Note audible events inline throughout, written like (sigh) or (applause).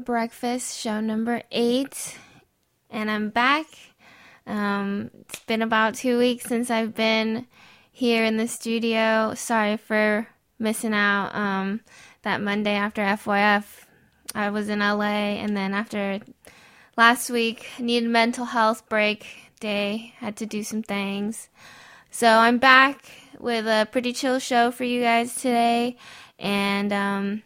breakfast, show number eight. And I'm back. Um, it's been about two weeks since I've been here in the studio. Sorry for missing out. Um, that Monday after FYF, I was in LA, and then after last week, needed mental health break day, had to do some things. So I'm back with a pretty chill show for you guys today, and um,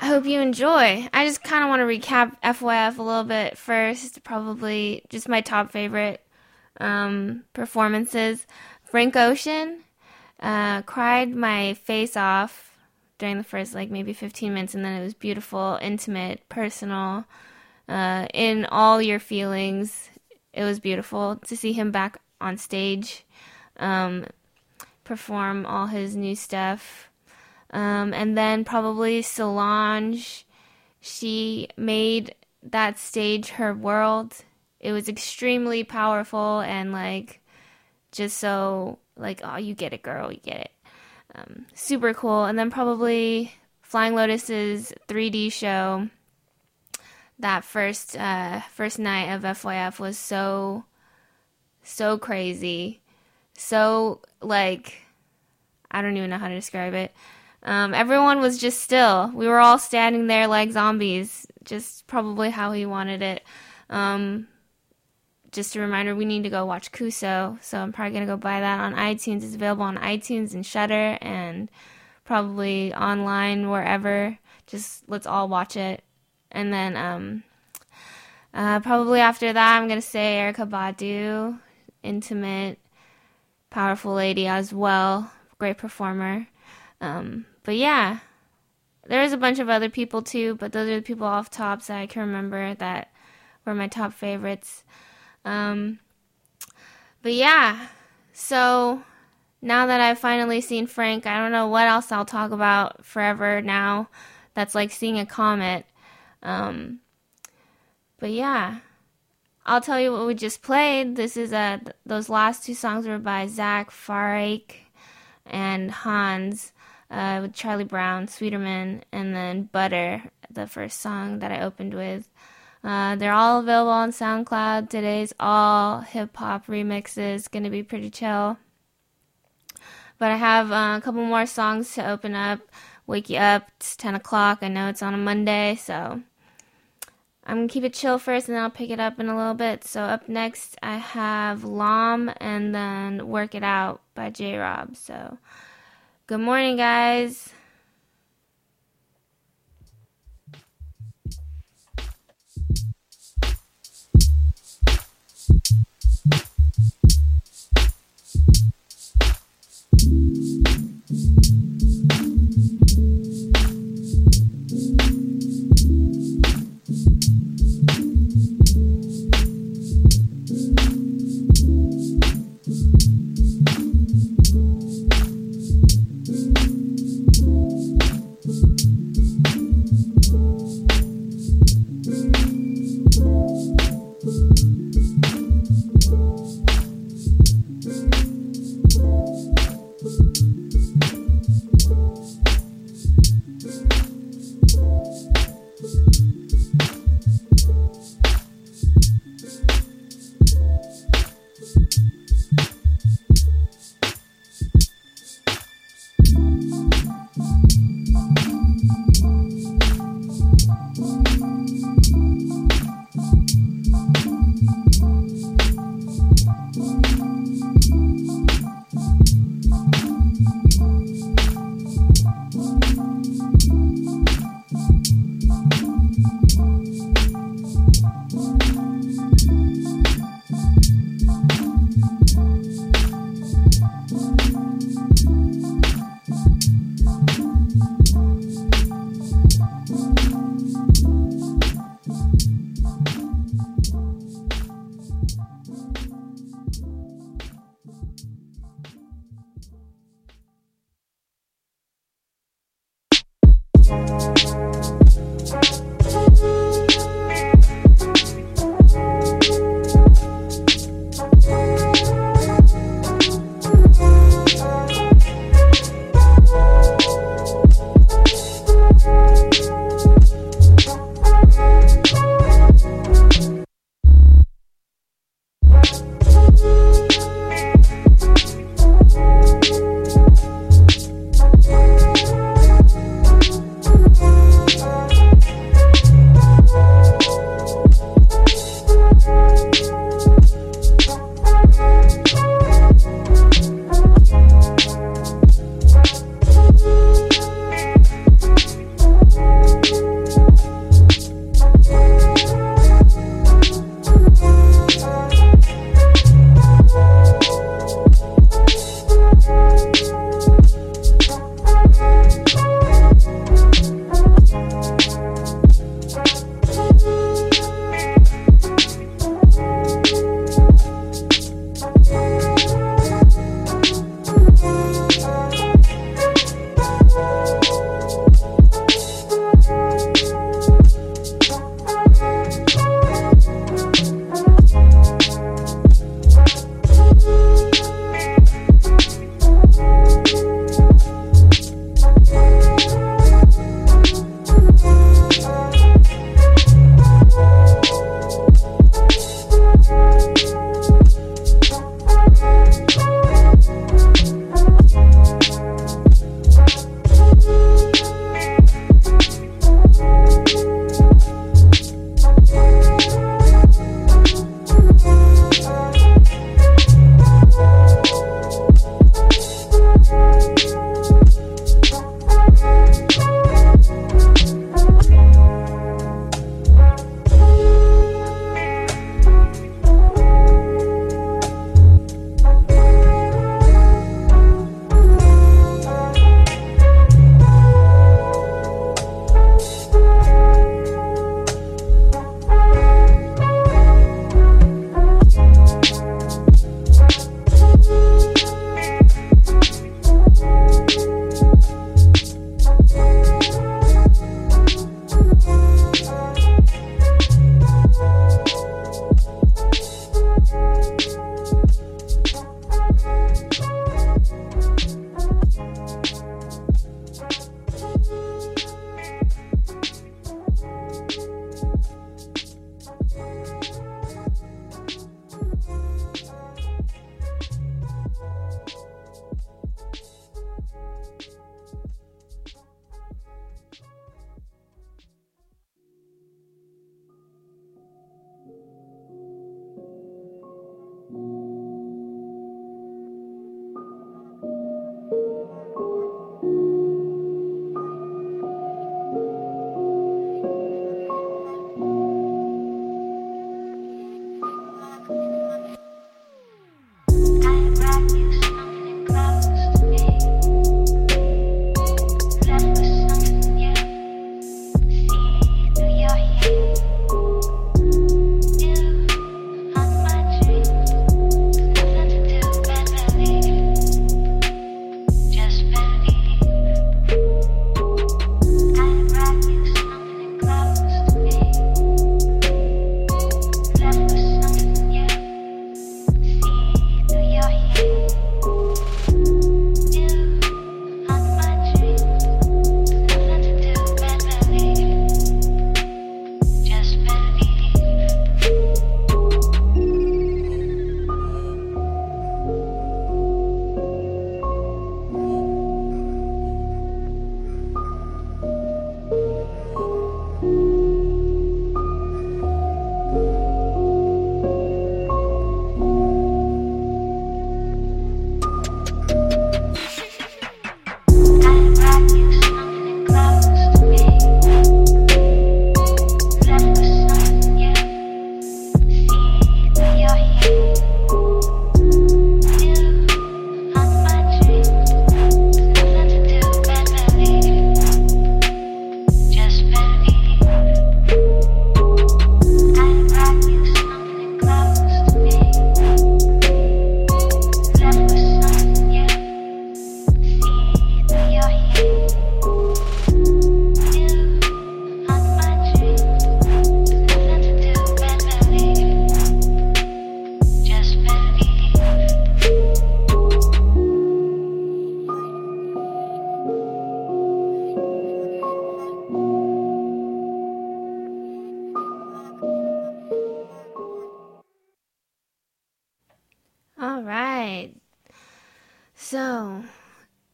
I hope you enjoy. I just kind of want to recap FYF a little bit first. Probably just my top favorite um, performances. Frank Ocean uh, cried my face off during the first like maybe 15 minutes, and then it was beautiful, intimate, personal, uh, in all your feelings. It was beautiful to see him back on stage, um, perform all his new stuff. Um, and then probably Solange, she made that stage her world. It was extremely powerful and like just so like oh you get it girl you get it um, super cool and then probably flying lotus's 3d show that first uh, first night of fyf was so so crazy, so like I don't even know how to describe it. Um, everyone was just still. We were all standing there like zombies, just probably how he wanted it. Um, just a reminder, we need to go watch Kuso, so I'm probably gonna go buy that on iTunes. It's available on iTunes and Shudder, and probably online wherever. Just let's all watch it, and then um, uh, probably after that, I'm gonna say Erykah Badu intimate, powerful lady as well. Great performer. Um, but yeah, there was a bunch of other people too, but those are the people off tops that I can remember that were my top favorites. Um, but yeah, so now that I've finally seen Frank, I don't know what else I'll talk about forever now. That's like seeing a comet. Um, but yeah, I'll tell you what we just played. This is uh those last two songs were by Zach Farache and HXNS uh, with Charlie Brown, Sweeterman, and then Butter, the first song that I opened with. Uh, they're all available on SoundCloud. Today's all hip hop remixes, gonna be pretty chill. But I have uh, a couple more songs to open up. Wake you up. It's 10 o'clock. I know it's on a Monday, so I'm gonna keep it chill first and then I'll pick it up in a little bit. So up next I have Lom and then Work It Out by J.Robb. So good morning guys.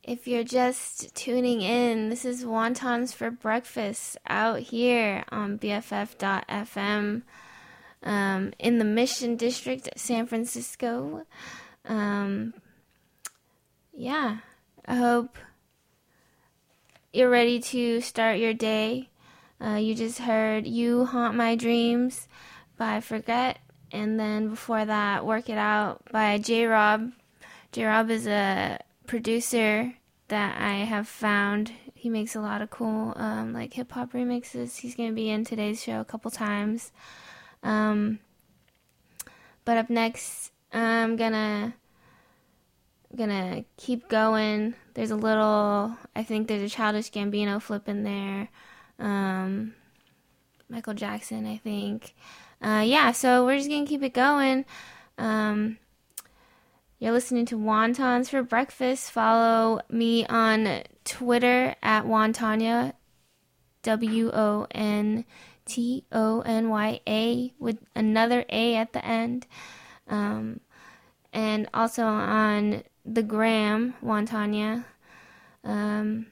If you're just tuning in, this is Wontons for Breakfast out here on BFF.FM um, in the Mission District, San Francisco. Um, yeah, I hope you're ready to start your day. Uh, you just heard You Haunt My Dreams by Forget, and then before that, Work It Out by J.Robb. J Rob is a producer that I have found. He makes a lot of cool um, like hip hop remixes. He's gonna be in today's show a couple times. Um, but up next, I'm gonna gonna keep going. There's a little, I think there's a Childish Gambino flip in there. Um, Michael Jackson, I think. Uh, yeah, so we're just gonna keep it going. Um, you're listening to Wontons for Breakfast. Follow me on Twitter at Wontonya, W O N T O N Y A, with another A at the end. Um, and also on the gram, Wontonya. Um,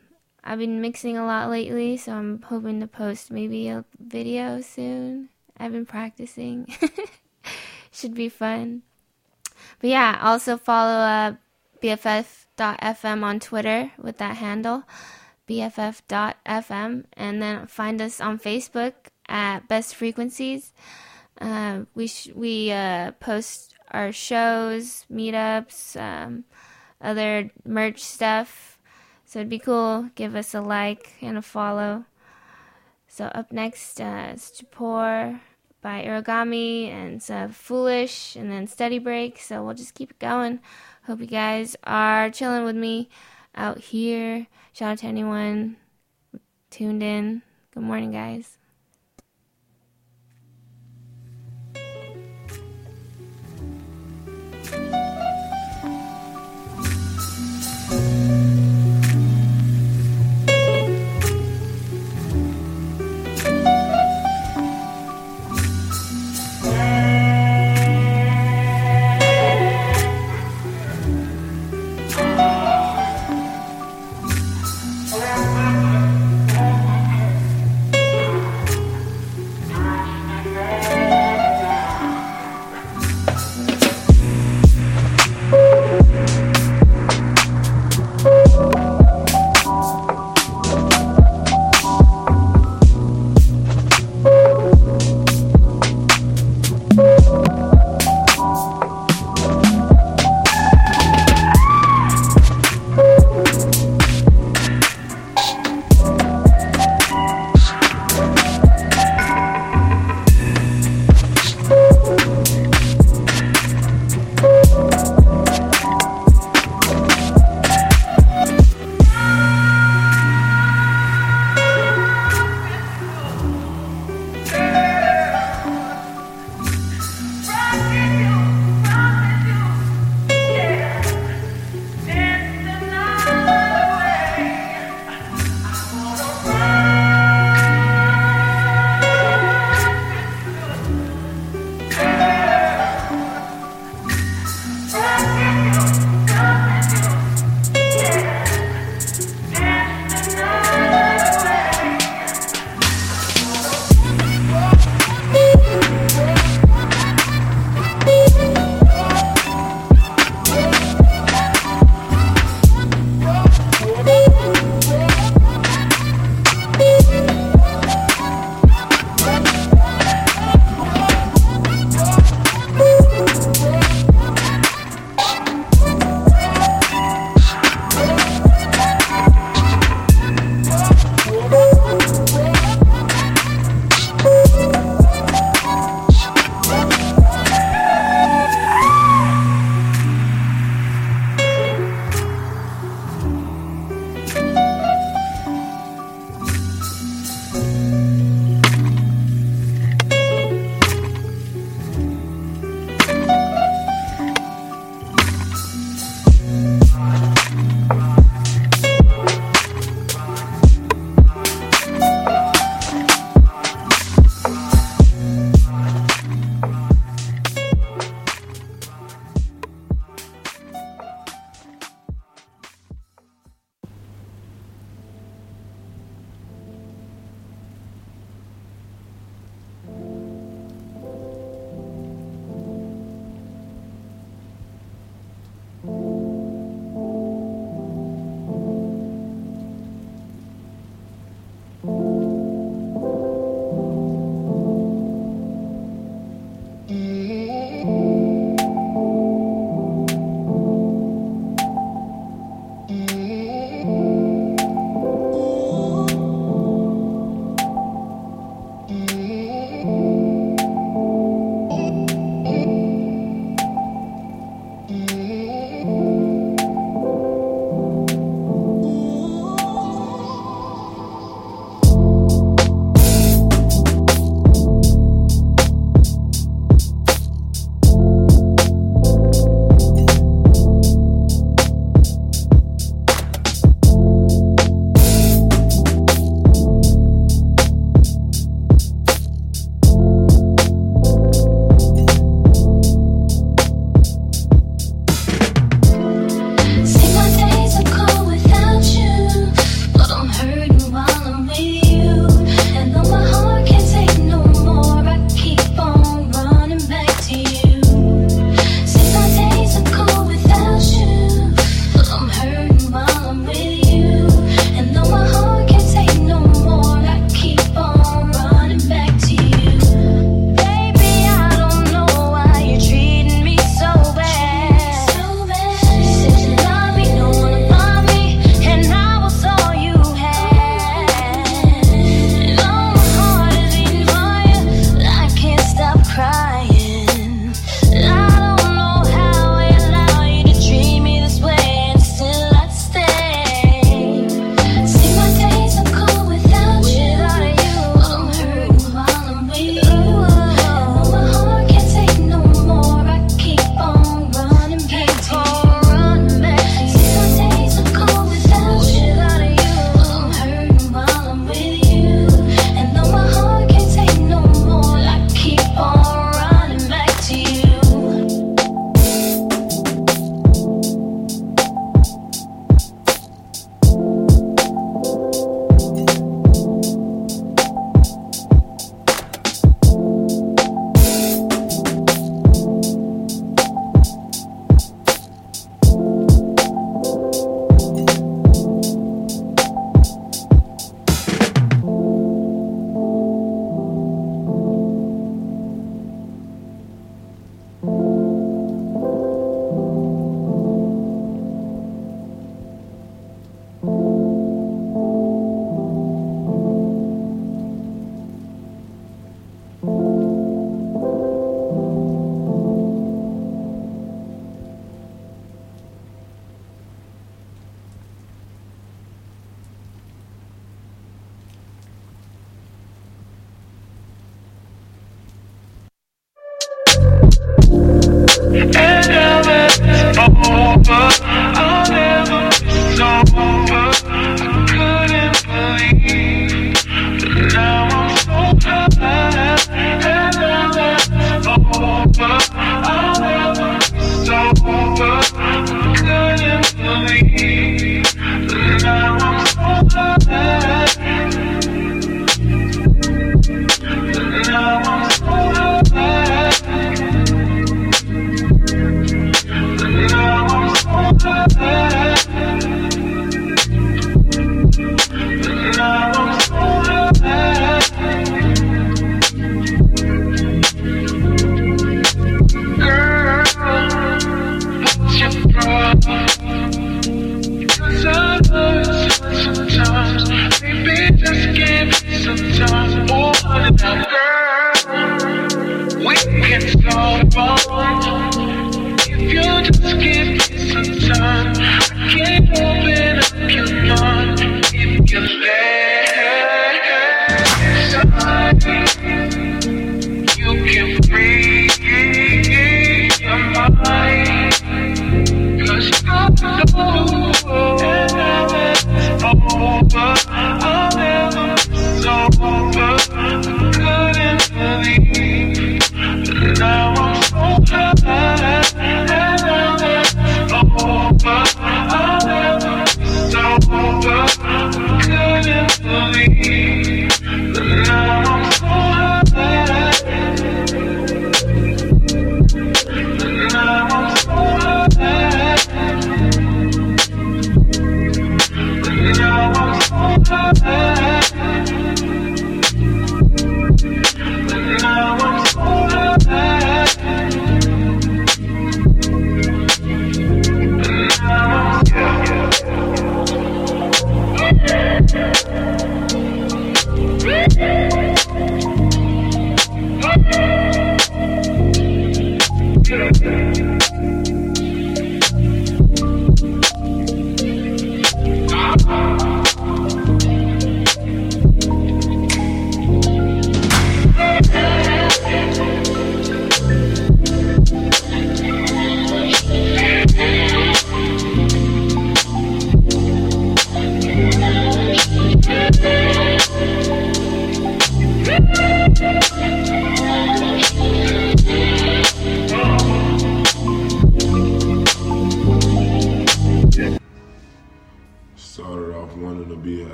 I've been mixing a lot lately, so I'm hoping to post maybe a video soon. I've been practicing. (laughs) Should be fun. But yeah, also follow uh, BFF.FM on Twitter with that handle, BFF.FM, and then find us on Facebook at Best Frequencies. Uh, we sh- we uh, post our shows, meetups, um, other merch stuff. So it'd be cool. Give us a like and a follow. So up next uh, is Stupor by Irogami and so Foolish and then Study Break. So we'll just keep it going. Hope you guys are chilling with me out here. Shout out to anyone tuned in. Good morning, guys.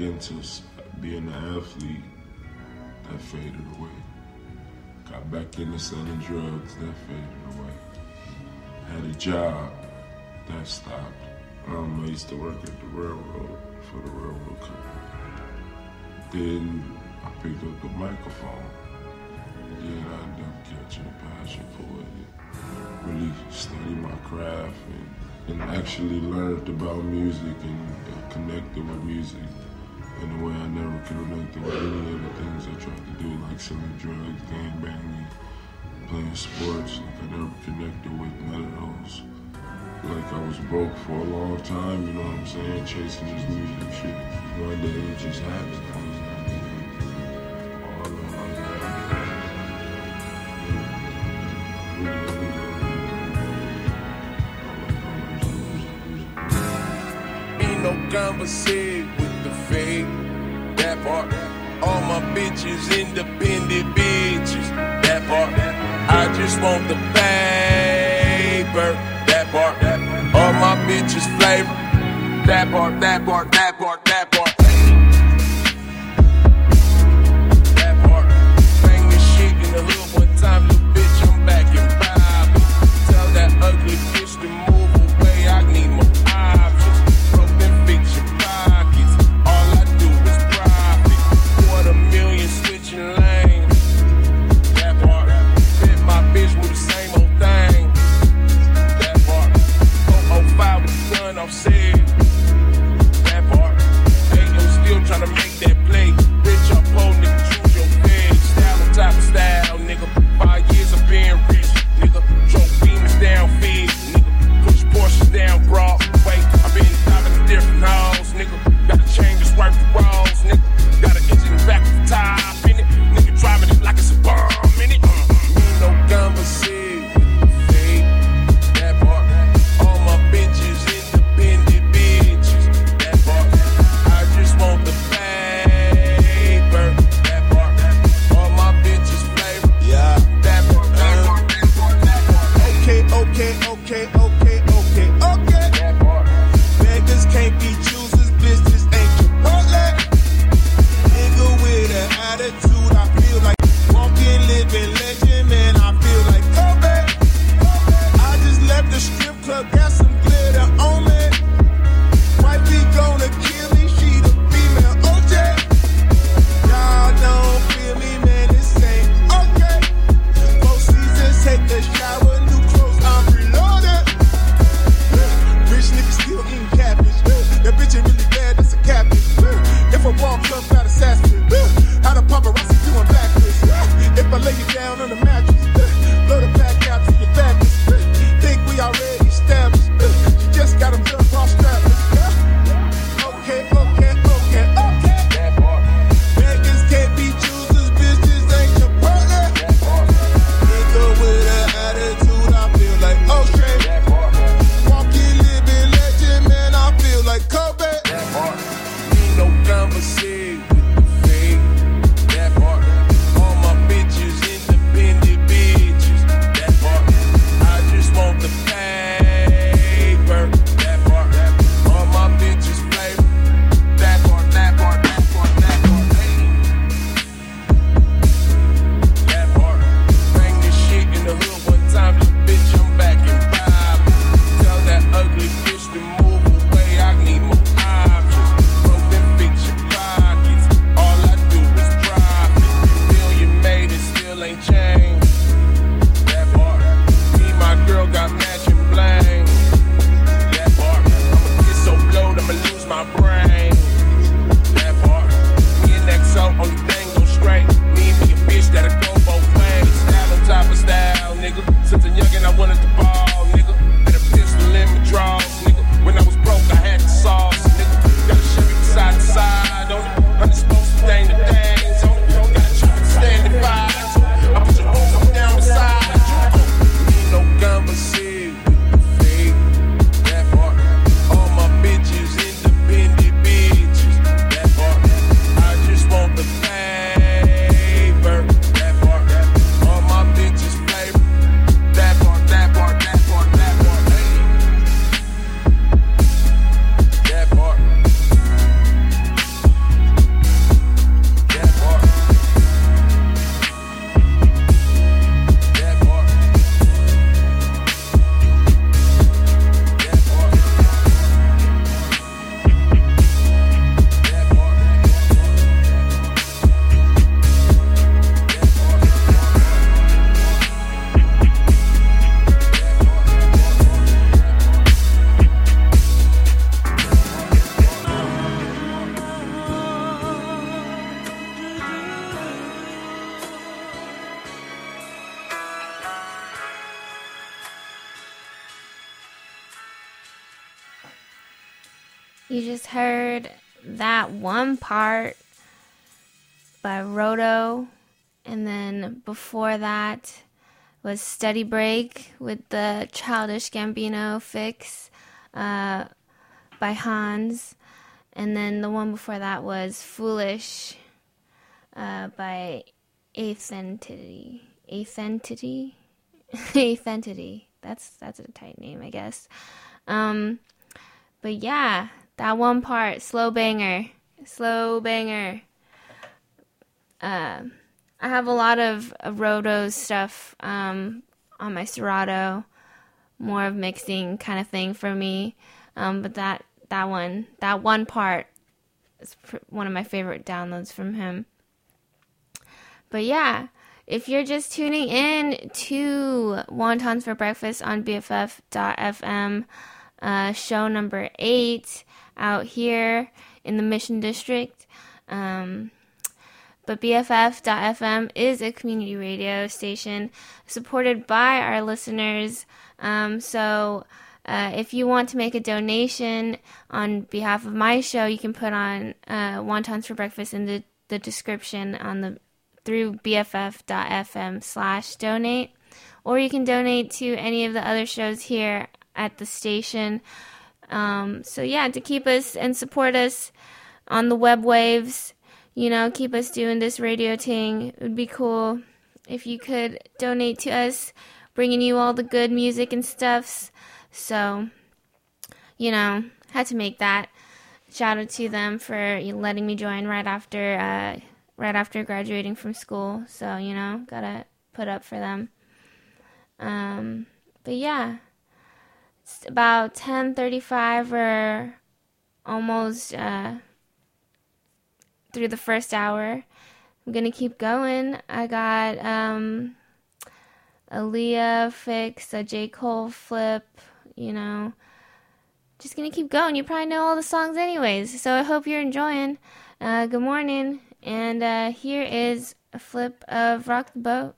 Into being an athlete, that faded away. Got back into selling drugs, that faded away. Had a job, that stopped. Um, I used to work at the railroad for the railroad company. Then I picked up the microphone. Yeah, I ended up catching a passion for it. Really study my craft and, and actually learned about music and connected with music in a way I never relate to any of the things I tried to do, like selling drugs, gang banging, playing sports. Like I never connected with none of those. Like I was broke for a long time, you know what I'm saying, chasing this music shit. One day it just happened. Ain't no conversation part. All my bitches independent bitches. That part. I just want the paper. That part. All my bitches flavor. That part, that part, that part, that part. Study Break with the Childish Gambino fix uh, by HXNS, and then the one before that was Foolish uh, by Entity? Eighth Entity. That's that's a tight name, I guess. Um, but yeah, that one part, slow banger, slow banger. Uh, I have a lot of, of Roto's stuff um, on my Serato, more of mixing kind of thing for me. Um, but that that one, that one part, is one of my favorite downloads from him. But yeah, if you're just tuning in to Wontons for Breakfast on BFF.fm, uh, show number eight out here in the Mission District. Um, but BFF.fm is a community radio station supported by our listeners. Um, so uh, if you want to make a donation on behalf of my show, you can put on uh, Wontons for Breakfast in the, the description on the through BFF.fm slash donate. Or you can donate to any of the other shows here at the station. Um, so yeah, to keep us and support us on the web waves, you know, keep us doing this radio thing. It would be cool if you could donate to us, bringing you all the good music and stuffs. So, you know, had to make that shout out to them for letting me join right after, uh, right after graduating from school. So, you know, gotta put up for them. Um, but yeah, it's about 10:35 or almost uh, through the first hour. I'm gonna keep going. I got um, a Leah fix, a J Cole flip. You know, just gonna keep going. You probably know all the songs anyways, so I hope you're enjoying. Uh, good morning, and uh, here is a flip of Rock the Boat.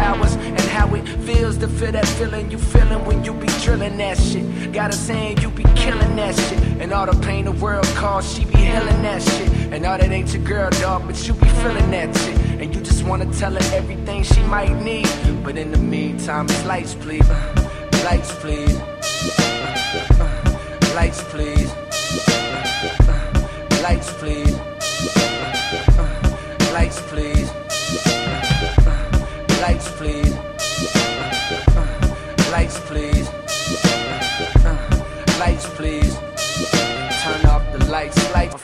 Pussy is ours. And how it feels to feel that feeling you feeling when you be drilling that shit. Got a saying you be killing that shit. And all the pain the world caused, she be healing that shit. And all that ain't your girl, dog, but you be feeling that shit. And you just wanna tell her everything she might need. But in the meantime, it's lights, please. Uh, lights, please. Uh, uh, lights, please. Lights, please. Lights,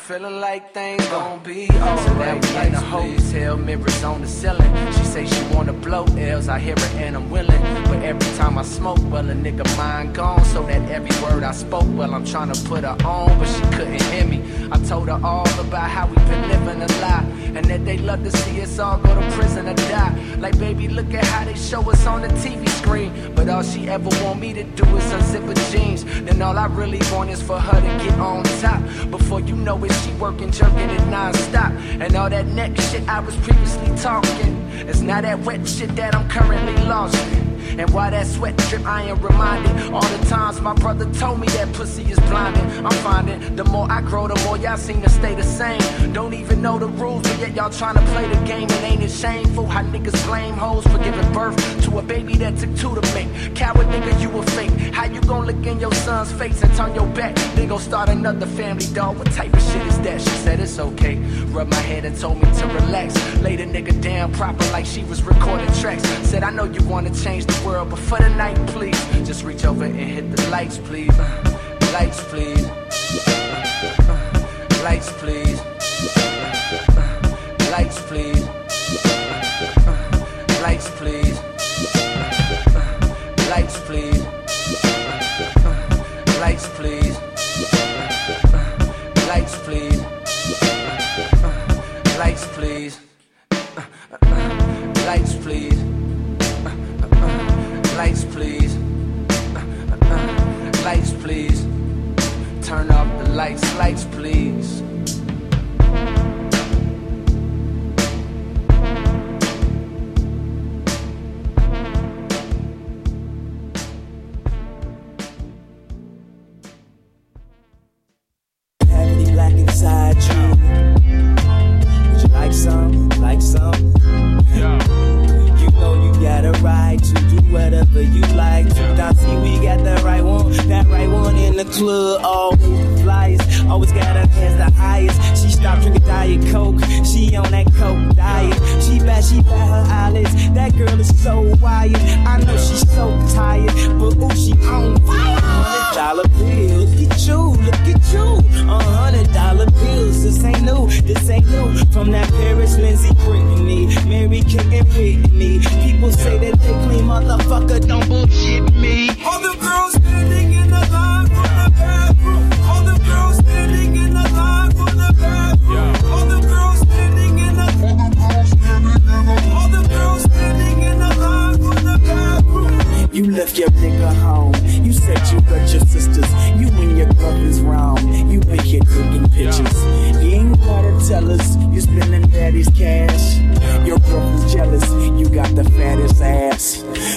feeling like things gon' be alright. So that we in the hotel, mirrors on the ceiling. She say she wanna blow L's. I hear it and I'm willing. But every time I smoke, well, a nigga mind gone. So that every word I spoke, well, I'm trying to put her on, but she couldn't hear me. I told her all about how we been living a lie. And that they love to see us all go to prison or die. Like, baby, look at how they show us on the TV screen. But all she ever want me to do is unzip her jeans. Then all I really want is for her to get on top. Before you know it, she working, jerking it non-stop. And all that neck shit I was previously talking. It's not that wet shit that I'm currently lost in. And why that sweat drip, I am reminded all the times my brother told me that pussy is blinding. I'm finding the more I grow, the more y'all seem to stay the same. Don't even know the rules, but yet y'all trying to play the game. And ain't it shameful how niggas blame hoes for giving birth to a baby that took two to make? Coward nigga, you a fake. How you gon' look in your son's face and turn your back? Then go start another family, dog. What type of shit is that? She said it's okay. Rub my head and told me to relax. Lay the nigga down proper like she was recording tracks. Said I know you wanna change the world, but for the night, please, just reach over and hit the lights, please. Lights, please. Lights, please. Lights, please. Lights, please. Lights, please. Lights, please. Lights, please. Lights, please. Lights, please. Lights, lights, please.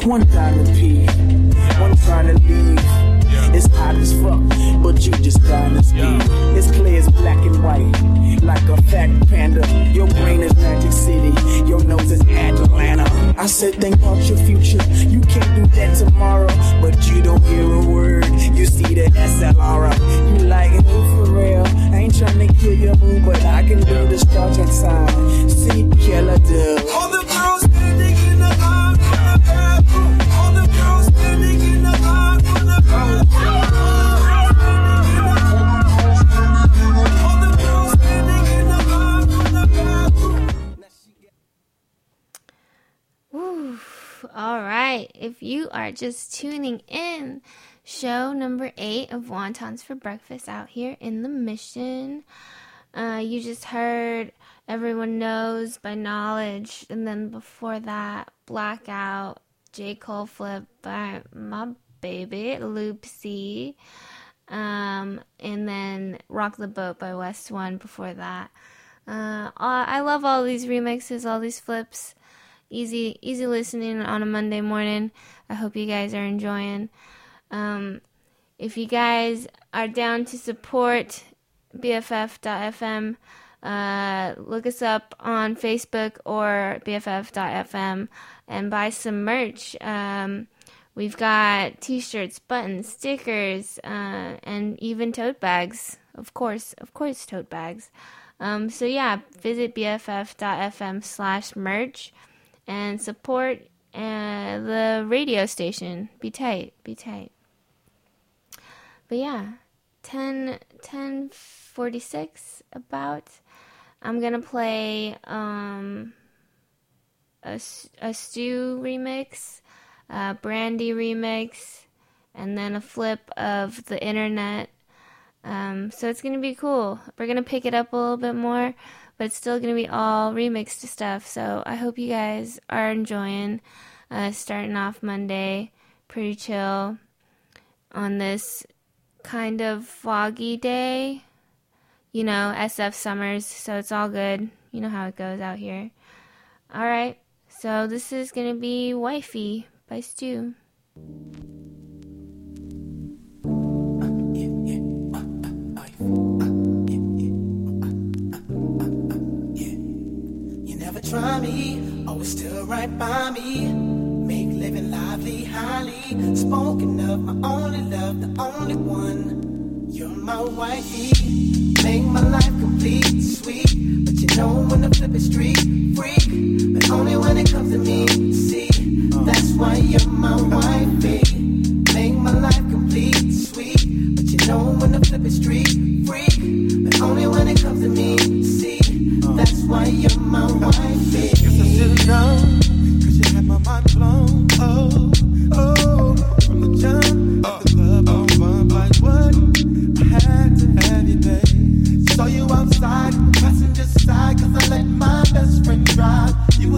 One time to pee, one trying to leave. It's hot as fuck, but you just trying to speed. It's clear as black and white, like a fat panda. Your brain is Magic City, your nose is Atlanta. I said think about your future. You can't do that tomorrow, but you don't hear a word. You see the SLR. You like it for real. I ain't trying to kill your mood, but I can do Star Trek sign. See, killer dude. All the girls if you are just tuning in, show number eight of Wontons for Breakfast out here in the Mission. Uh, you just heard Evrywunnose by Knxwledge, and then before that, Blackout, J. Cole Flip by my baby, LoopC. Um, and then Rock the Boat by West One before that. Uh, I love all these remixes, all these flips. Easy, easy listening on a Monday morning. I hope you guys are enjoying. Um, if you guys are down to support BFF.FM, uh, look us up on Facebook or BFF.FM and buy some merch. Um, we've got t-shirts, buttons, stickers, uh, and even tote bags. Of course, of course, tote bags. Um, so yeah, visit bff.fm slash merch and support uh, the radio station. Be tight, be tight. But yeah, 10, 10 46 about. I'm gonna play um, a, a Stew remix, a Brandy remix, and then a flip of the internet um, so it's gonna be cool. We're gonna pick it up a little bit more, but it's still gonna be all remixed stuff. So I hope you guys are enjoying uh, starting off Monday pretty chill on this kind of foggy day. You know, SF summers, so it's all good. You know how it goes out here. All right, so this is gonna be Wifey by Stu. Try me, oh, always still right by me. Make living lively, highly spoken of. My only love, the only one. You're my wifey, make my life complete, sweet. But you know when the flip is street freak, but only when it comes to me. See, that's why you're my wifey. Make my life complete, sweet. But you know when the flip is street freak, but only when it comes to me. That's why you're my wife. Guess I should've known, cause you had my mind blown. Oh, oh, from the jump, the club? I had to have you, babe. Saw you outside, cause I let my best friend drive. You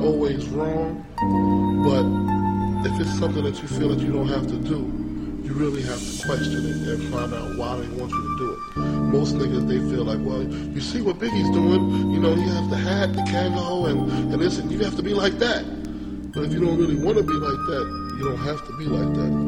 always wrong, but if it's something that you feel that you don't have to do, you really have to question it and find out why they want you to do it. Most niggas, they feel like, well, you see what Biggie's doing, you know, he has the hat, the kango, and, and and you have to be like that. But if you don't really want to be like that, you don't have to be like that.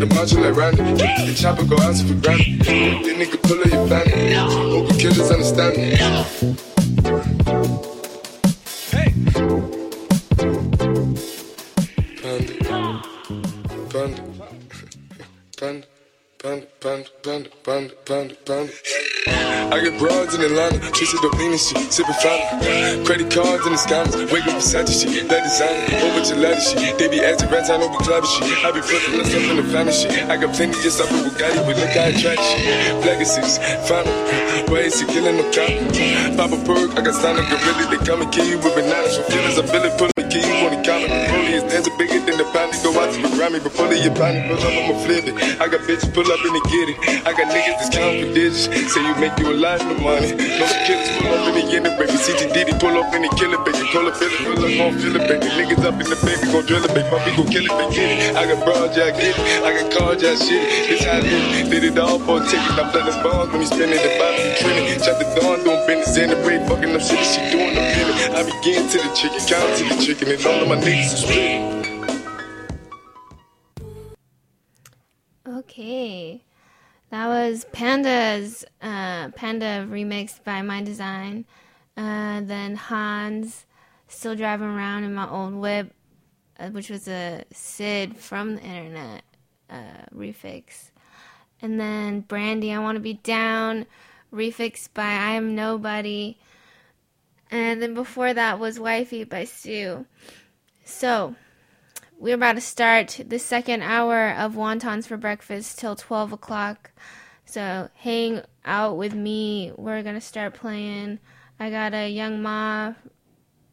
The macho like Randy, the chopper go out for granted. In Atlanta, twisted up lean and shit, sipping fountain. Credit cards and the scammers, wake up beside shit, that designer, over ladder shit. They be acting rats, I know we clever shit. I be putting myself in the family shit. I got plenty just up with Bugatti, but look how I track shit. Legacies, final, ways to killing no cop. Pop a perk, I got signed a gorilla, they come and kill you with bananas. So feelings, I feel it, pull Is dancing bigger than the pound, go out to the Grammy, but pull it, your pull up, I'ma flip it. I got bitches pull up and they get it. I got niggas that's counting for digits, say you make you a lot of money. No killers pull up in the end, baby. CTDD pull up in the killer, baby. Call it, feel it, pull up, gon' feel it, baby. Niggas up in the baby, gon' drill it, baby. Puppy gon' kill it, baby. It. I got broad, yeah, get it. I got cards, yeah, shit. It's how I live. Did it all for a ticket. I'm letting bonds when he spinning the bottom, he trending. Shut the dawn, doing business in the way, fucking up shit. She doing the feeling. I begin to the chicken, count to the chicken, and all of my niggas are split. Okay. That was Panda's uh, Panda remixed by My Design. Uh, then HXNS, still driving around in my old whip, uh, which was a Syd from the internet uh, refix. And then Brandy, I Want to Be Down, refixed by I Am Nobody. And then before that was Wifey by Sue. So, we're about to start the second hour of wontons for breakfast till 12 o'clock. So hang out with me. We're gonna start playing. I got a young ma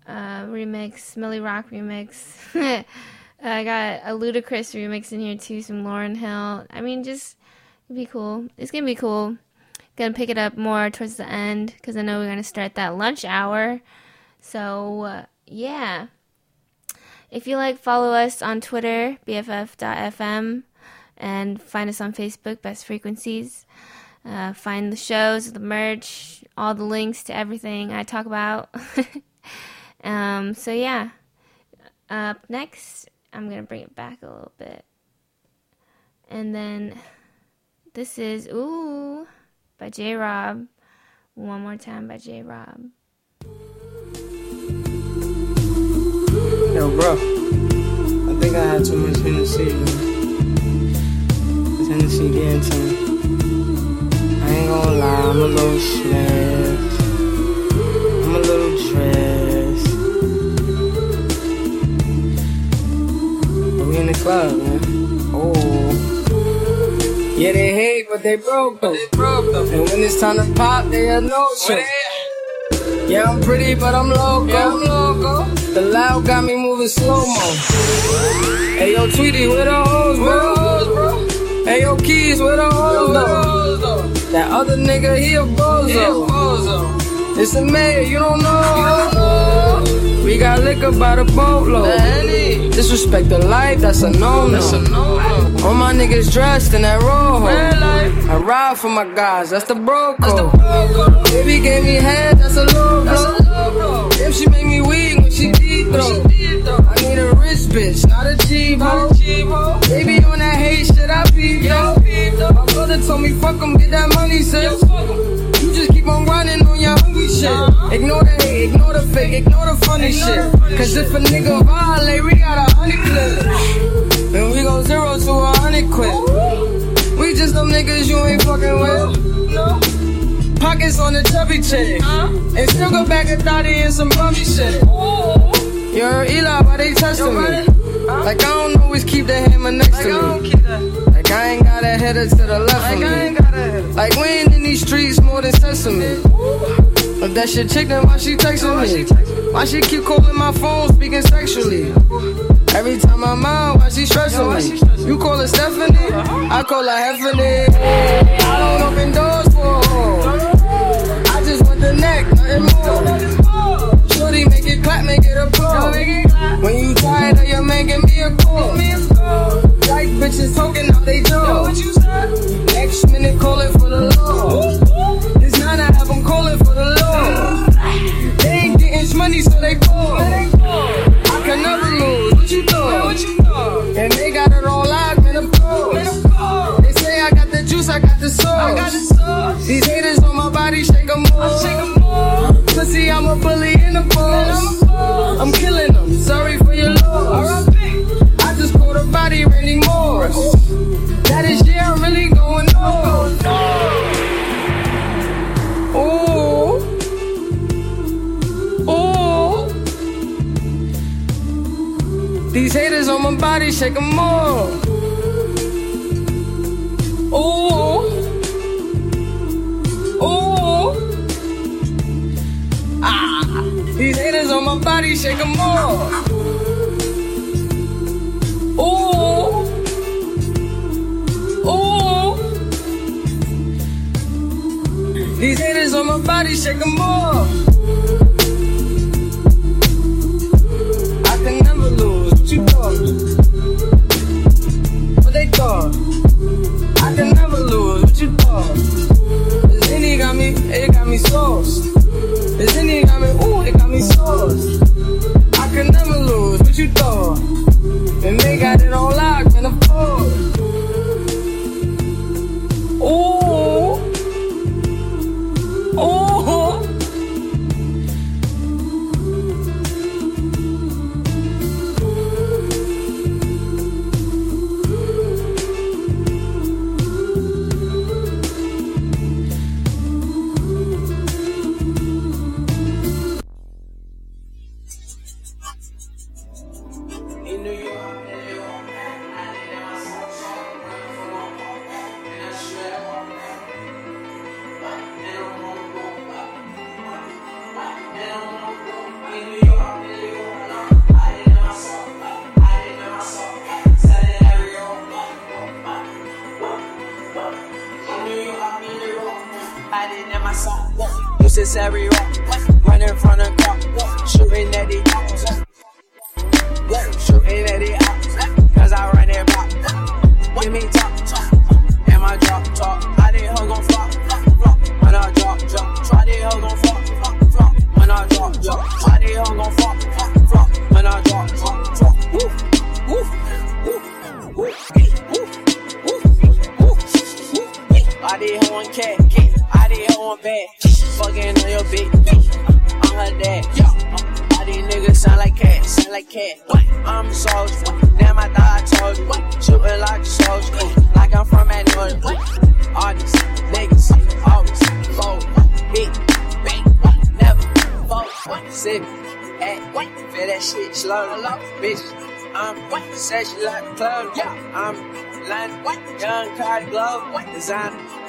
uh, remix millie rock remix. (laughs) I got a ludacris remix in here too some lauryn hill. I mean just it'd be cool. It's gonna be cool. Gonna pick it up more towards the end because i know we're gonna start that lunch hour. So uh, yeah if you like, follow us on Twitter, BFF.fm, and find us on Facebook, Best Frequencies. Uh, find the shows, the merch, all the links to everything I talk about. (laughs) um, so, yeah. Up next, I'm going to bring it back a little bit. And then this is Ooh by J.Robb. One more time by J.Robb. Yo, bro. I think I had too much Hennessy. man. This Hennessy getting to me. I ain't gonna lie, I'm a little stressed. I'm a little stressed. But we in the club, man. Oh. Yeah, they hate, but they broke though. And when it's time to pop, they a no. Yeah, I'm pretty, but I'm. Yeah, I'm loco. The loud got me moving slow mo. Hey, yo, Tweety, where the hoes, bro? Hey, yo, Keys, where the hoes, though? That other nigga, he a bozo. It's a mayor, you don't know. We got liquor by the boatload. Disrespect the life, that's a no-no. All my niggas dressed in that rojo. I ride for my guys, that's the bro code. Baby gave me head, that's a low blow. If she make me weak she deep throw. I need a rich bitch, not a hoe. Baby on that hate shit, I peep yo. My brother told me fuck 'em, get that money, sis. You just keep on running on your hungry shit. Ignore the hate, ignore the fake, ignore the funny shit. Cause if a nigga violate, we got a hundred clip. And we go zero to a hundred quit. We just them niggas you ain't fucking with. Pockets on the chubby chick. And still go back and thotty and some bummy shit. Yo, Eli, why they touching me? Like I don't always keep that hammer next like to me. Like I ain't got a header to the left like of me. Like we ain't in these streets more than sesame. If that shit chick, then why she texting me? Why she keep calling my phone, speaking sexually? Every time I'm out, why she stressing me? You call her Stephanie, I call her Heffany. take them all. Oh. Ooh. Ah, these haters on my body, shake them all. Oh. Ooh. These haters on my body, shake them all.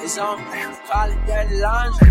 is on. Call it dirty laundry.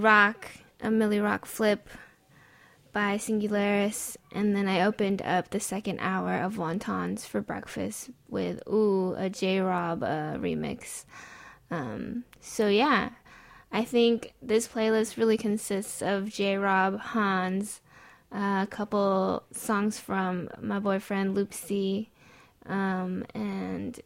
Rock, a Millie Rock flip by Singularis, and then I opened up the second hour of Wontons for breakfast with Ooh, a J.Robb uh, remix. Um, so yeah, I think this playlist really consists of J Rob, HXNS, uh, a couple songs from my boyfriend LoopC, um, and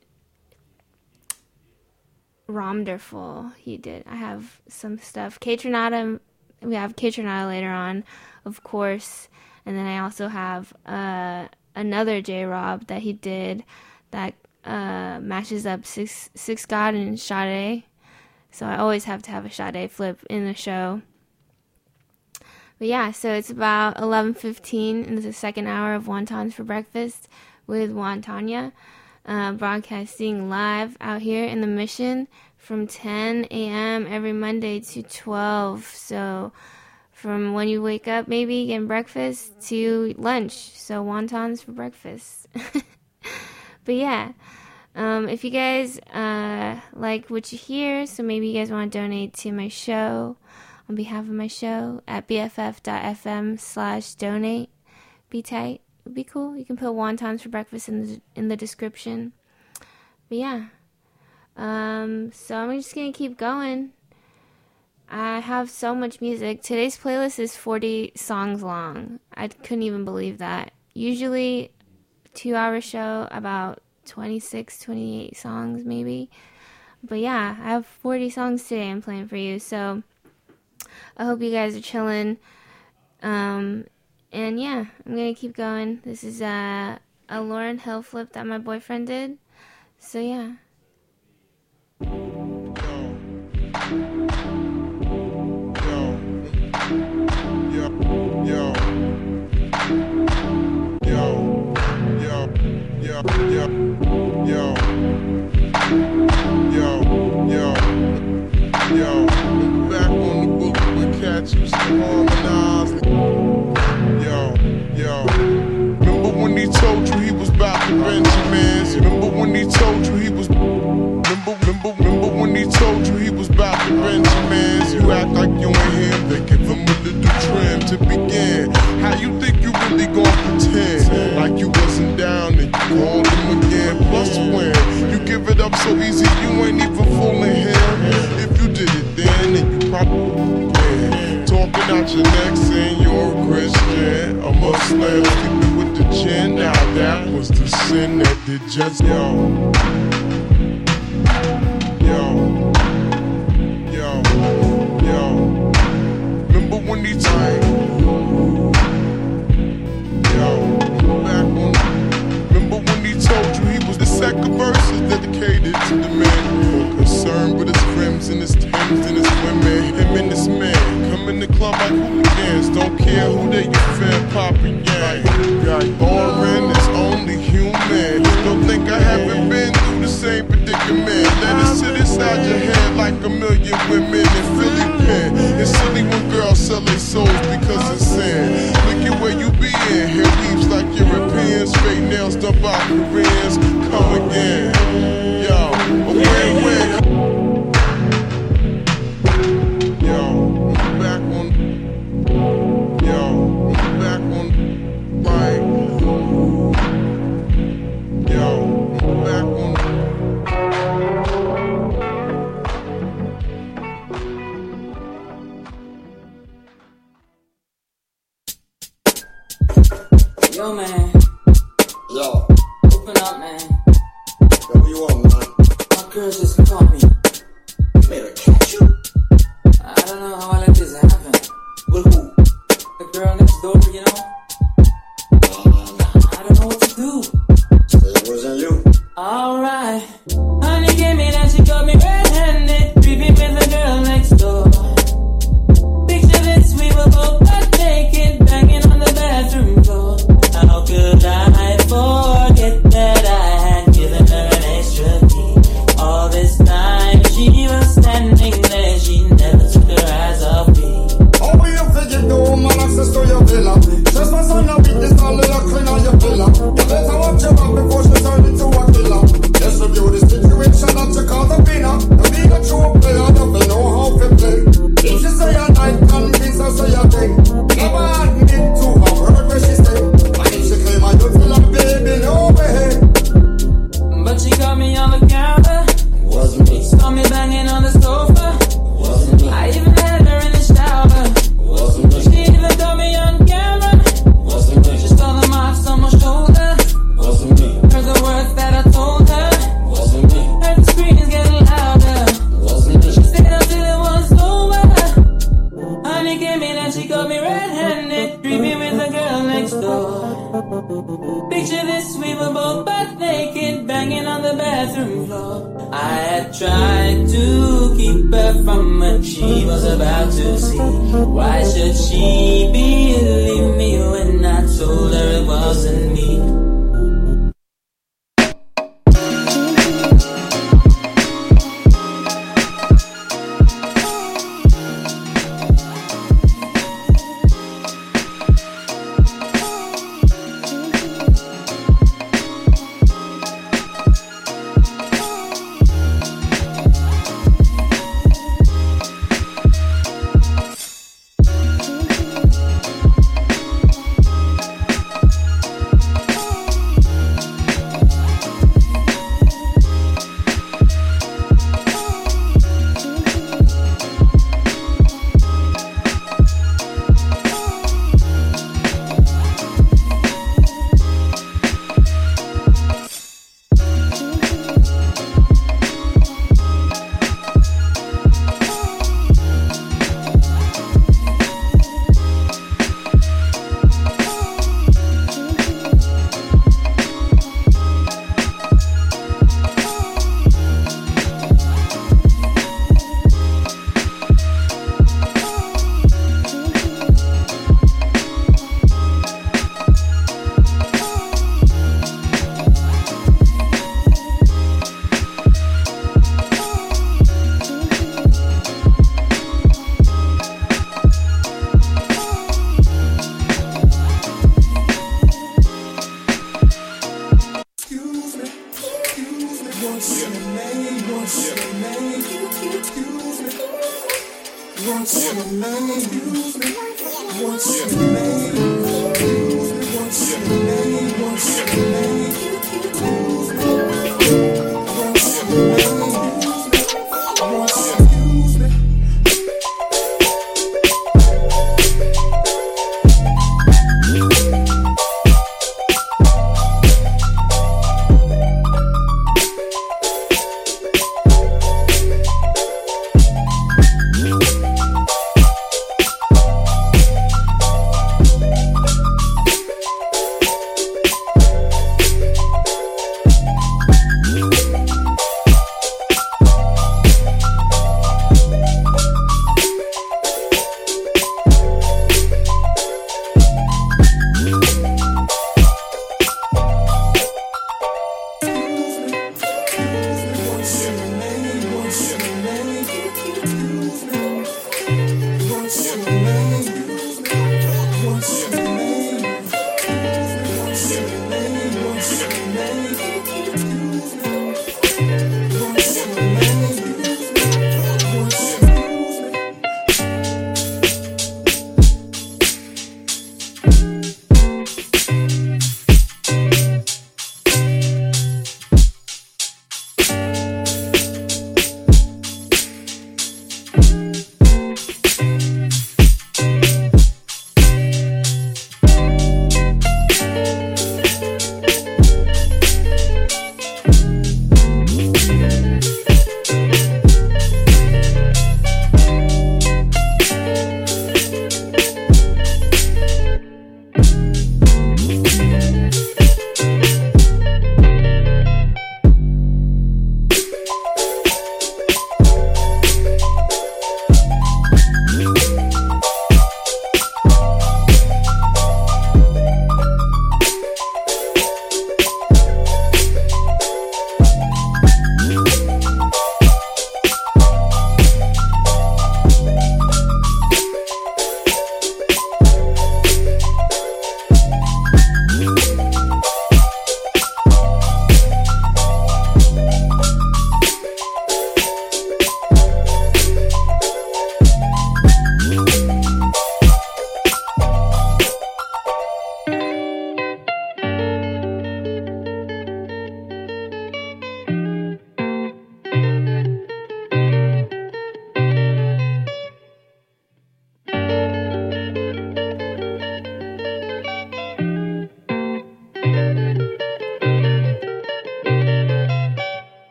Romderful. He did. I have some stuff. Kaytranada, we have Kaytranada later on, of course, and then I also have uh, another J.Robb that he did that uh, matches up Six Six God and Sade. So I always have to have a Sade flip in the show. But yeah, so it's about 11:15 in the second hour of Wontons for breakfast with Wontanya, uh, broadcasting live out here in the Mission from 10 a.m. every Monday to 12. So from when you wake up, maybe getting breakfast to lunch. So wontons for breakfast. (laughs) but yeah. Um, if you guys uh, like what you hear, so maybe you guys want to donate to my show on behalf of my show at bff.fm slash donate. Be tight. It'd be cool. You can put wontons for breakfast in the, in the description. But yeah. Um, so I'm just to keep going. I have so much music. Today's playlist is 40 songs long. I couldn't even believe that. Usually, two hour show, about 26, 28 songs maybe. But yeah, I have 40 songs today I'm playing for you. So I hope you guys are chilling. Um, and yeah, I'm gonna keep going. This is uh, a Lauryn Hill flip that my boyfriend did. So yeah. Remember, remember, when he told you he was about to Benjamins? You act like you ain't him. They give him a little trim to begin. How you think you really gon' pretend? Like you wasn't down and you called him again. Plus when you give it up so easy, you ain't even fooling him. If you did it then, then you probably win. Talking out your neck saying you're a Christian, a Muslim, sleeping with the chin. Now that was the sin that did just yo. Dedicated to the man concerned with his friends and his Timbs and his women. Him and this man come in the club like hooligans. Don't care who they fan popping gang. Boring is only human. Don't think I haven't been through the same predicament. Let it sit inside your head like a million women in Philly pen. It's silly when girls sell their souls because it's sin. Look at where you be in. Hair weaves like Europeans. Straight nails done by Koreans. Come again. Yo, a win-win.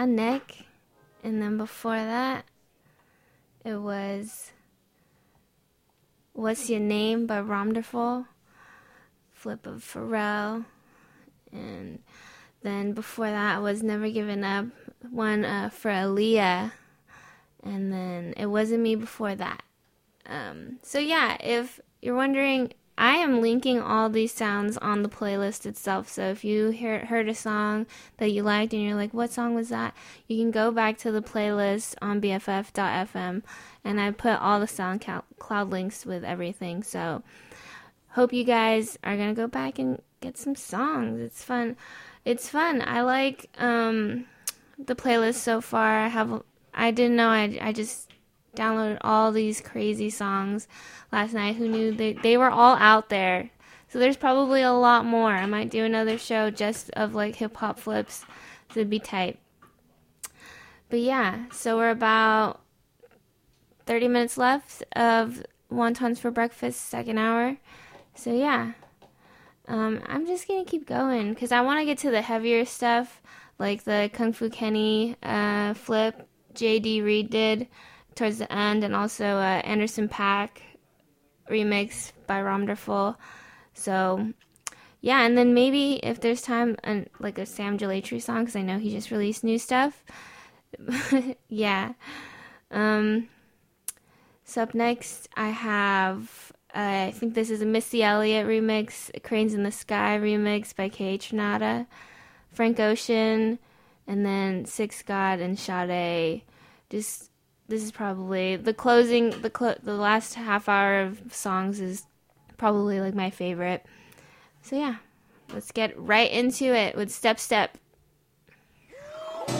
My neck. And then before that, it was What's Your Name by Romderful, Flip of Pharrell. And then before that was Never Given Up, one uh, for Aaliyah. And then It Wasn't Me before that. Um, so yeah, if you're wondering, I am linking all these sounds on the playlist itself. So if you hear, heard a song that you liked and you're like, what song was that? You can go back to the playlist on BFF.fm and I put all the SoundCloud links with everything. So hope you guys are going to go back and get some songs. It's fun. It's fun. I like um, the playlist so far. I have, I didn't know, I, I just downloaded all these crazy songs last night. Who knew they they were all out there? So there's probably a lot more. I might do another show just of like hip hop flips. So it'd be tight. But yeah, so we're about 30 minutes left of wontons for breakfast second hour. So yeah. Um, I'm just gonna keep going because I want to get to the heavier stuff, like the Kung Fu Kenny uh, flip JD Reed did towards the end, and also uh, Anderson .Paak remix by Romderful. So yeah, and then maybe if there's time, and like a Sam Gellaitry song, because I know he just released new stuff. (laughs) yeah. Um. So up next, I have. Uh, I think this is a Missy Elliott remix, Cranes in the Sky remix by Kaytranada, Frank Ocean, and then Six God and Sade. Just this is probably the closing the clo- the last half hour of songs is probably like my favorite. So yeah, let's get right into it with Step Step.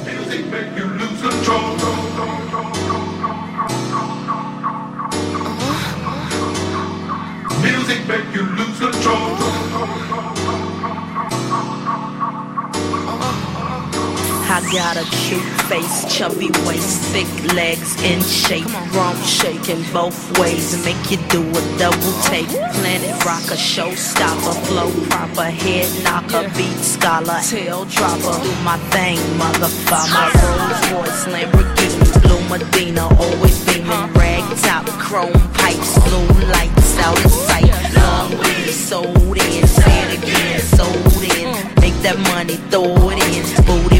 Music make you lose control. Music make you lose control. Got a cute face, chubby waist, thick legs in shape, rum shaking both ways, and make you do a double take. Planet rocker, showstopper, flow proper, head knocker, beat scholar, tail dropper. Do my thing, motherfucker. My Rolls Royce, Lamborghini, blue Medina, always beaming, rag top, chrome pipes, blue lights out of sight. Long weed, sold in, say it again, sold in. Make that money, throw it in, booty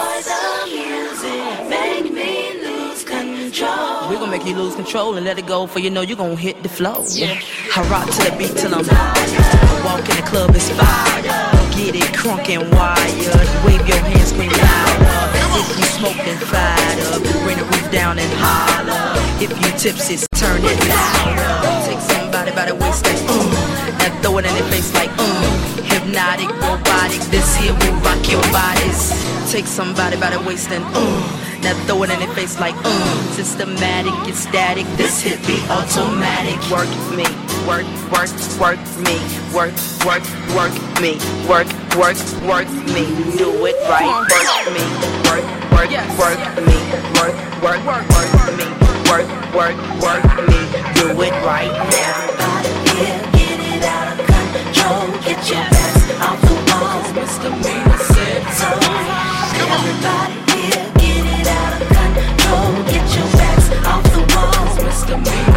make you lose control and let it go, for you know you gon' hit the flow. Yeah. I rock to the beat till I'm I walk in the club, it's fire. Get it crunk and wired. Wave your hands, scream louder. If you smoking fired up, bring the roof down and holler. If you tipsy, turn it louder. Robotic, this here will rock your bodies. Take somebody by the waist and uh. Now throw it in their face like uh. Systematic, it's static, this hit be automatic. Work me, work, work, work me, work, work, work me, work, work, work me. Do it right, work me, work, work, work me, work, work, work me, work, work, work me. Do it right now. Get it out of control. Get your Get it out of control. Get your backs off the walls. Mr. said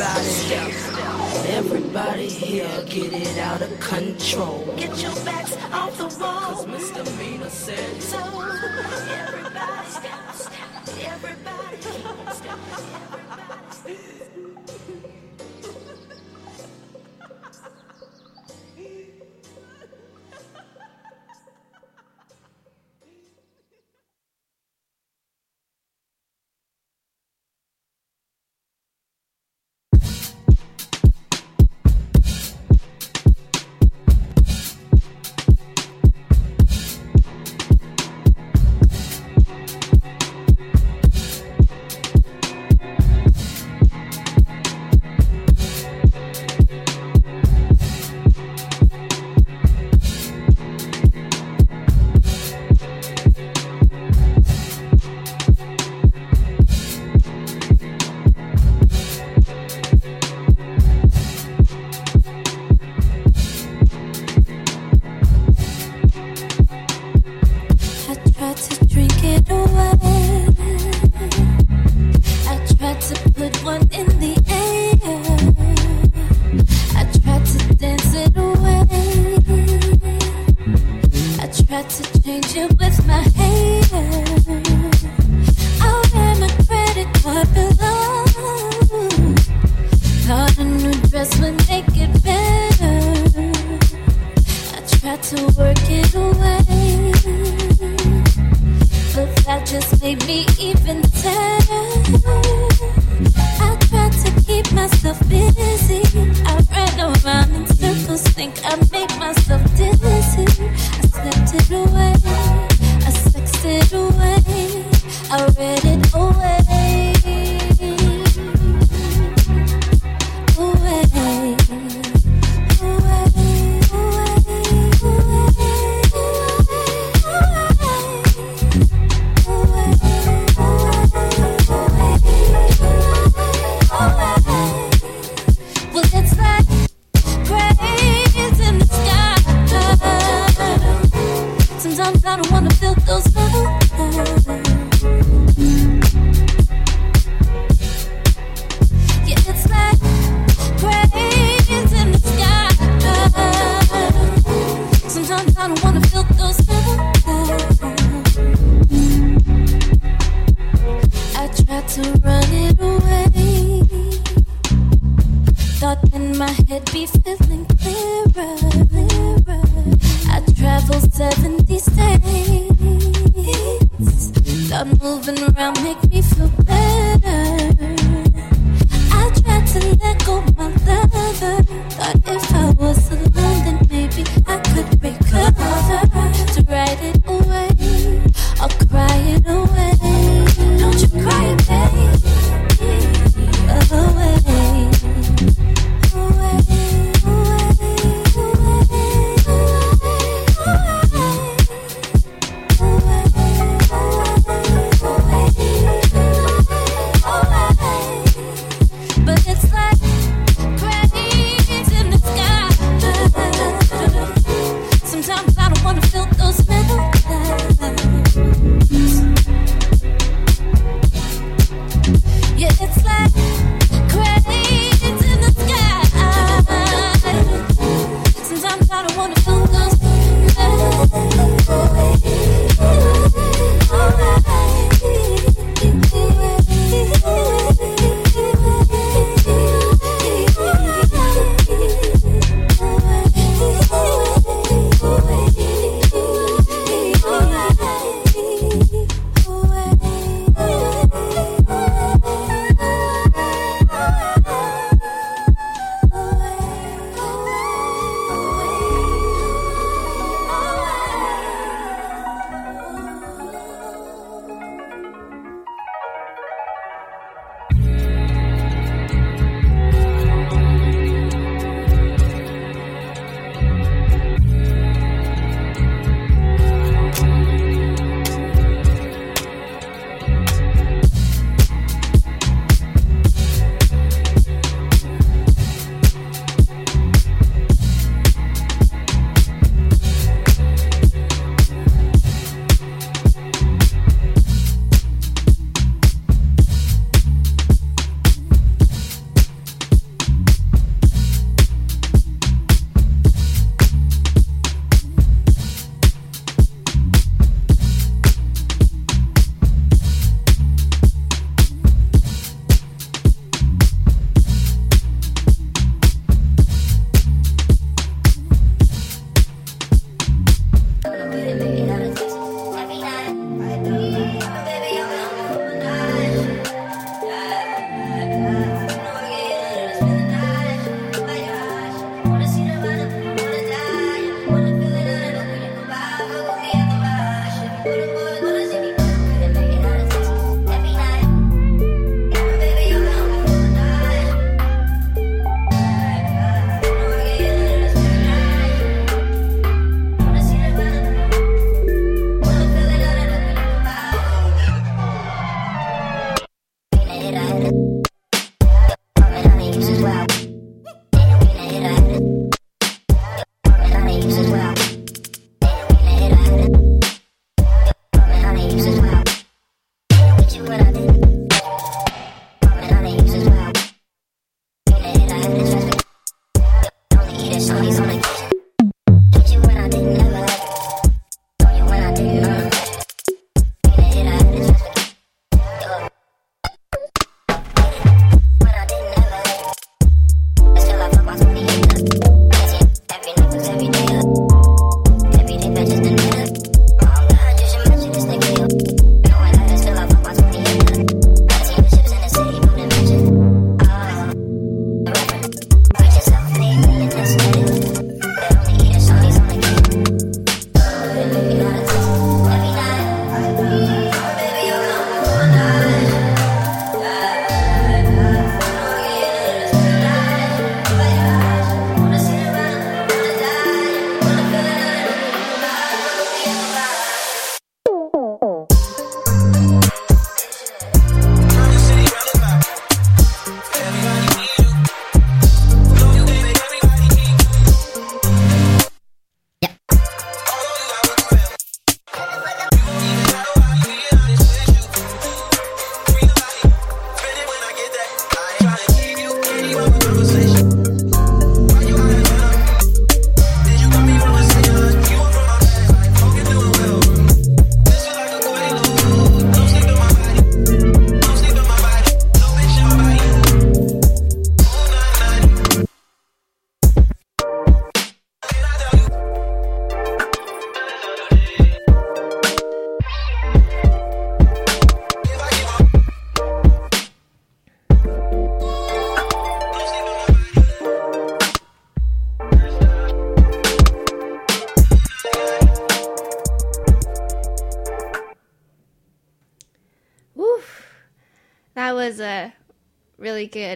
everybody, everybody here, get it out of control. Get your backs off the wall. Misdemeanor said so. Everybody, step, step, everybody. I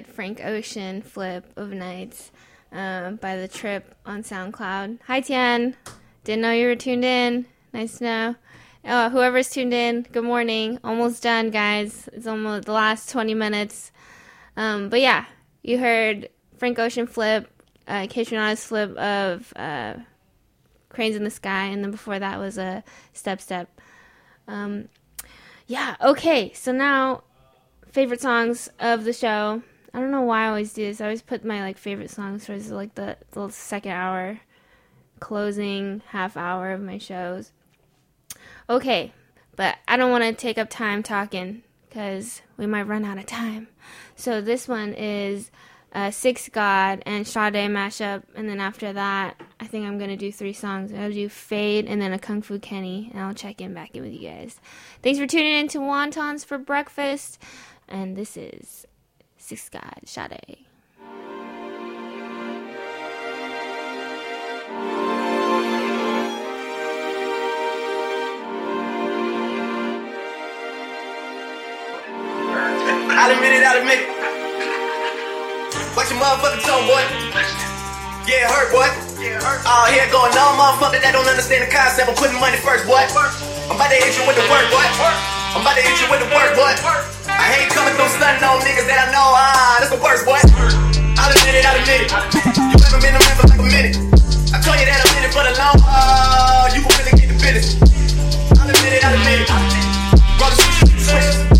Frank Ocean flip of nights um, by the Trip on SoundCloud. Hi Tian, didn't know you were tuned in. Nice to know. Uh, whoever's tuned in, good morning. Almost done, guys. It's almost the last 20 minutes. Um, but yeah, you heard Frank Ocean flip, uh, Kaytranada's flip of uh, Cranes in the Sky, and then before that was a Step Step. Um, yeah, okay, so now favorite songs of the show. I don't know why I always do this. I always put my like favorite songs towards like the, the second hour, closing half hour of my shows. Okay, but I don't want to take up time talking because we might run out of time. So this one is uh, Six God and Sade mashup, and then after that, I think I'm gonna do three songs. I'll do Fade and then a Kung Fu Kenny, and I'll check in back in with you guys. Thanks for tuning in to Wontons for breakfast, and this is Six God Sade. I'll admit it, I'll admit it. Watch your motherfucking tone, boy. Yeah, hurt, boy. All here going on, motherfucker that don't understand the concept of putting money first, boy. I'm about to hit you with the work, boy. I'm about to hit you with the work, boy. I hate coming through stunting on niggas that I know, ah, that's the worst, boy. I'll admit it, I'll admit it. You haven't been around for like a minute. I told you that I'm in it for the long haul. You can really get the business. I'll admit it, I'll admit it. Roll the switches,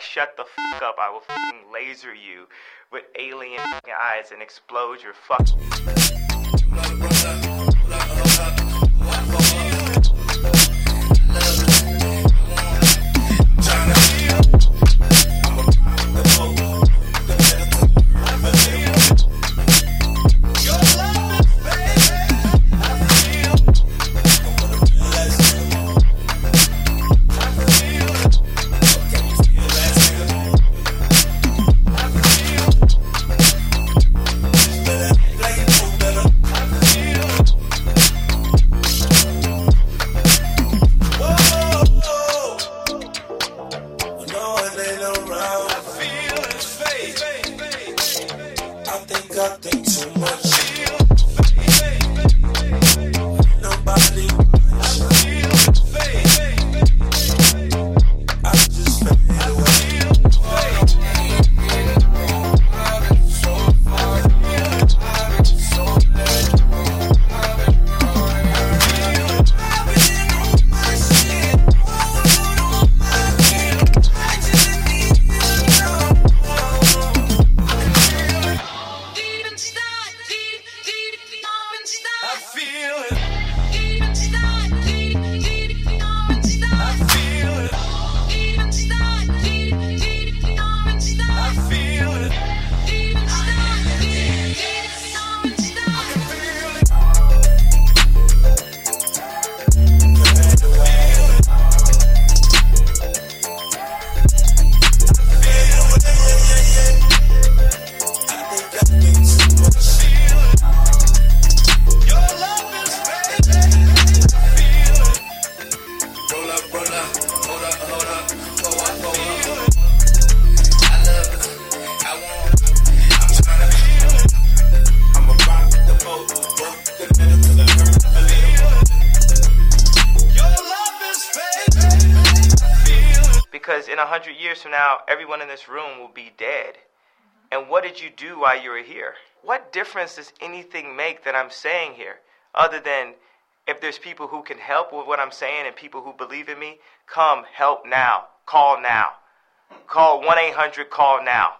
like, shut the fuck up. I will fucking laser you with alien eyes and explode your fuck. Years from now, everyone in this room will be dead. And what did you do while you were here? What difference does anything make that I'm saying here? Other than if there's people who can help with what I'm saying and people who believe in me, come help now. Call now. Call 1 800 call now.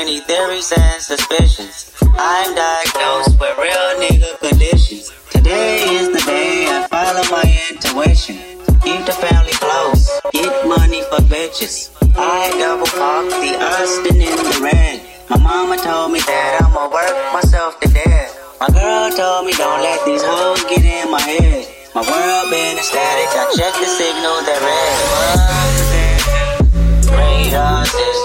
Many theories and suspicions. I'm diagnosed with real nigga conditions. Today is the day I follow my intuition. Keep the family close, get money for bitches. I double park the Aston in the red. My mama told me that I'ma work myself to death. My girl told me don't let these hoes get in my head. My world been static, I check the signal, they're red. Buzzing. Radars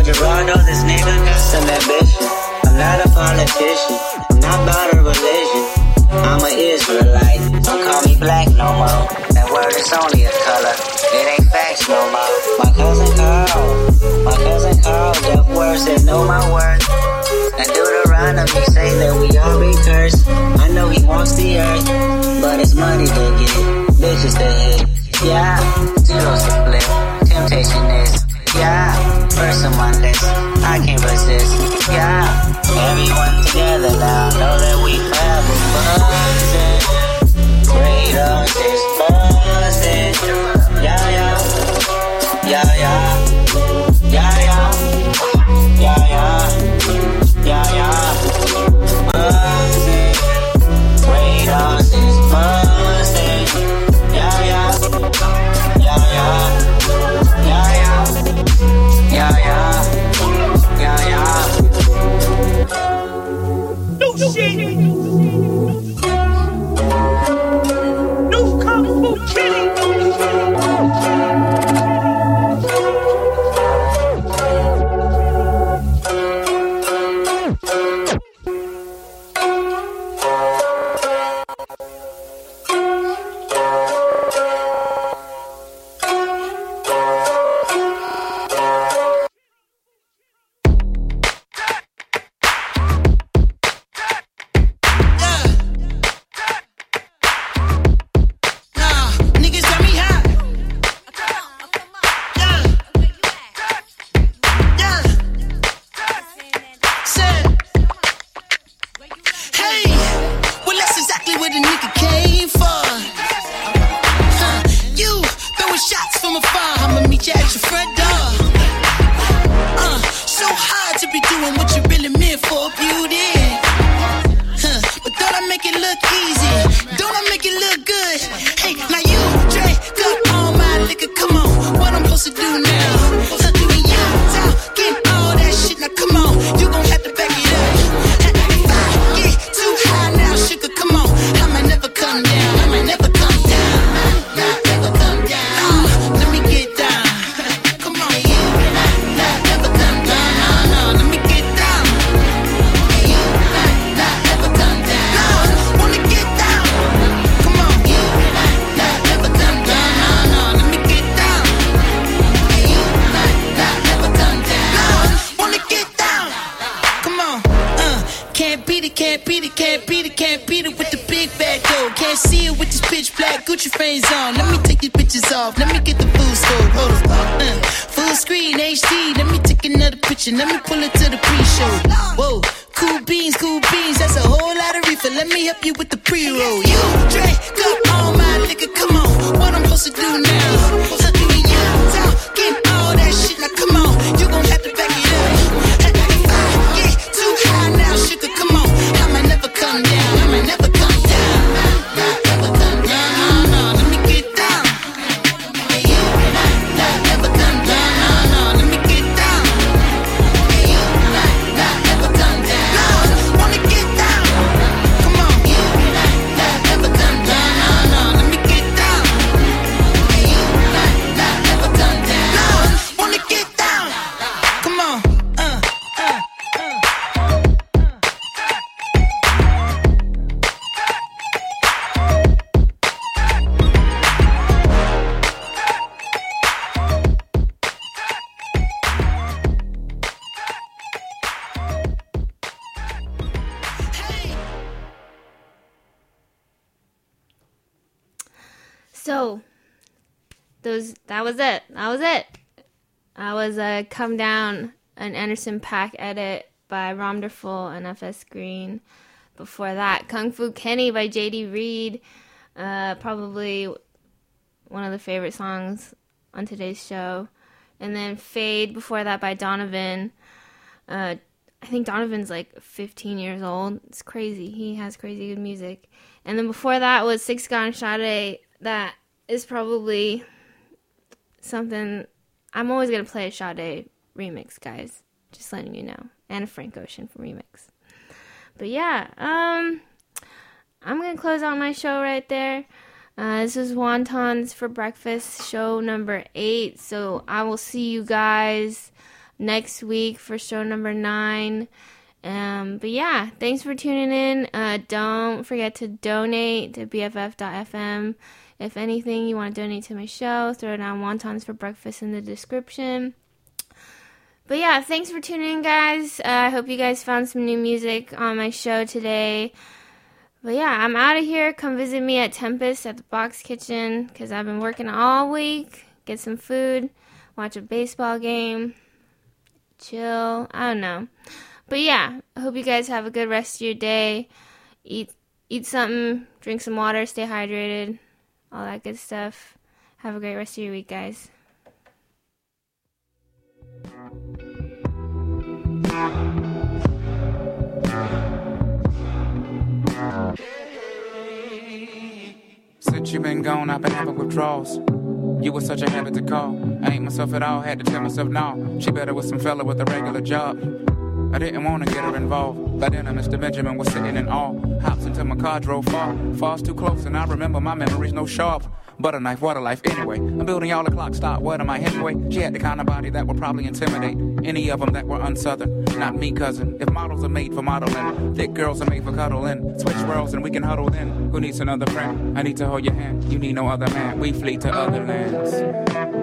told I know this nigga got some ambition. I'm not a politician, I'm not about a religion. I'm a Israelite, don't call me black no more. That word is only a color, it ain't facts no more. My cousin Carl, my cousin Carl, deaf words and know my worth. And Deuteronomy say that we all be cursed. I know he wants the earth, but it's money to get, bitches to hit. Yeah, Zero to temptation is yeah, first on my I can't resist. Yeah, everyone together now, know that we forever buzzing. Kratos is buzzing. Yeah, yeah, yeah, yeah. Woo! Come Down, an Anderson .Paak edit by Romderful and FS Green. Before that, Kung Fu Kenny by JD. Reid. Uh, probably one of the favorite songs on today's show. And then Fade before that by Donovan. Uh, I think Donovan's like 15 years old. It's crazy. He has crazy good music. And then before that was Six God Sade. That is probably something I'm always gonna play a Sade remix, guys. Just letting you know, and a Frank Ocean remix. But yeah, um, I'm gonna close out my show right there. Uh, this is Wontons for Breakfast, show number eight. So I will see you guys next week for show number nine. Um, but yeah, thanks for tuning in. Uh, don't forget to donate to BFF.fm. If anything, you want to donate to my show, throw it on wontons for breakfast in the description. But yeah, thanks for tuning in, guys. Uh, I hope you guys found some new music on my show today. But yeah, I'm out of here. Come visit me at Tempest at the Box Kitchen because I've been working all week. Get some food, watch a baseball game, chill. I don't know. But yeah, I hope you guys have a good rest of your day. Eat eat something, drink some water, stay hydrated, all that good stuff. Have a great rest of your week, guys. Since you've been gone, I've been having withdrawals. You were such a habit to call. I ain't myself at all, had to tell myself no. She better with some fella with a regular job. I didn't wanna get her involved. By then, Mr. Benjamin was sitting in awe. Hops into my car, drove far. Falls too close, and I remember my memories no sharp. Butter knife, water life, anyway. I'm building y'all a clock stop. What am I anyway? She had the kind of body that would probably intimidate any of them that were unsouthern. Not me, cousin. If models are made for modeling, thick girls are made for cuddling. Switch worlds and we can huddle then. Who needs another friend? I need to hold your hand. You need no other man. We flee to other lands.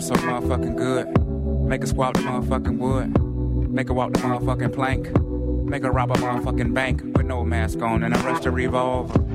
So motherfucking good, make her swap the motherfucking wood, make her walk the motherfucking plank, make her rob a motherfucking bank with no mask on and arrest a revolver.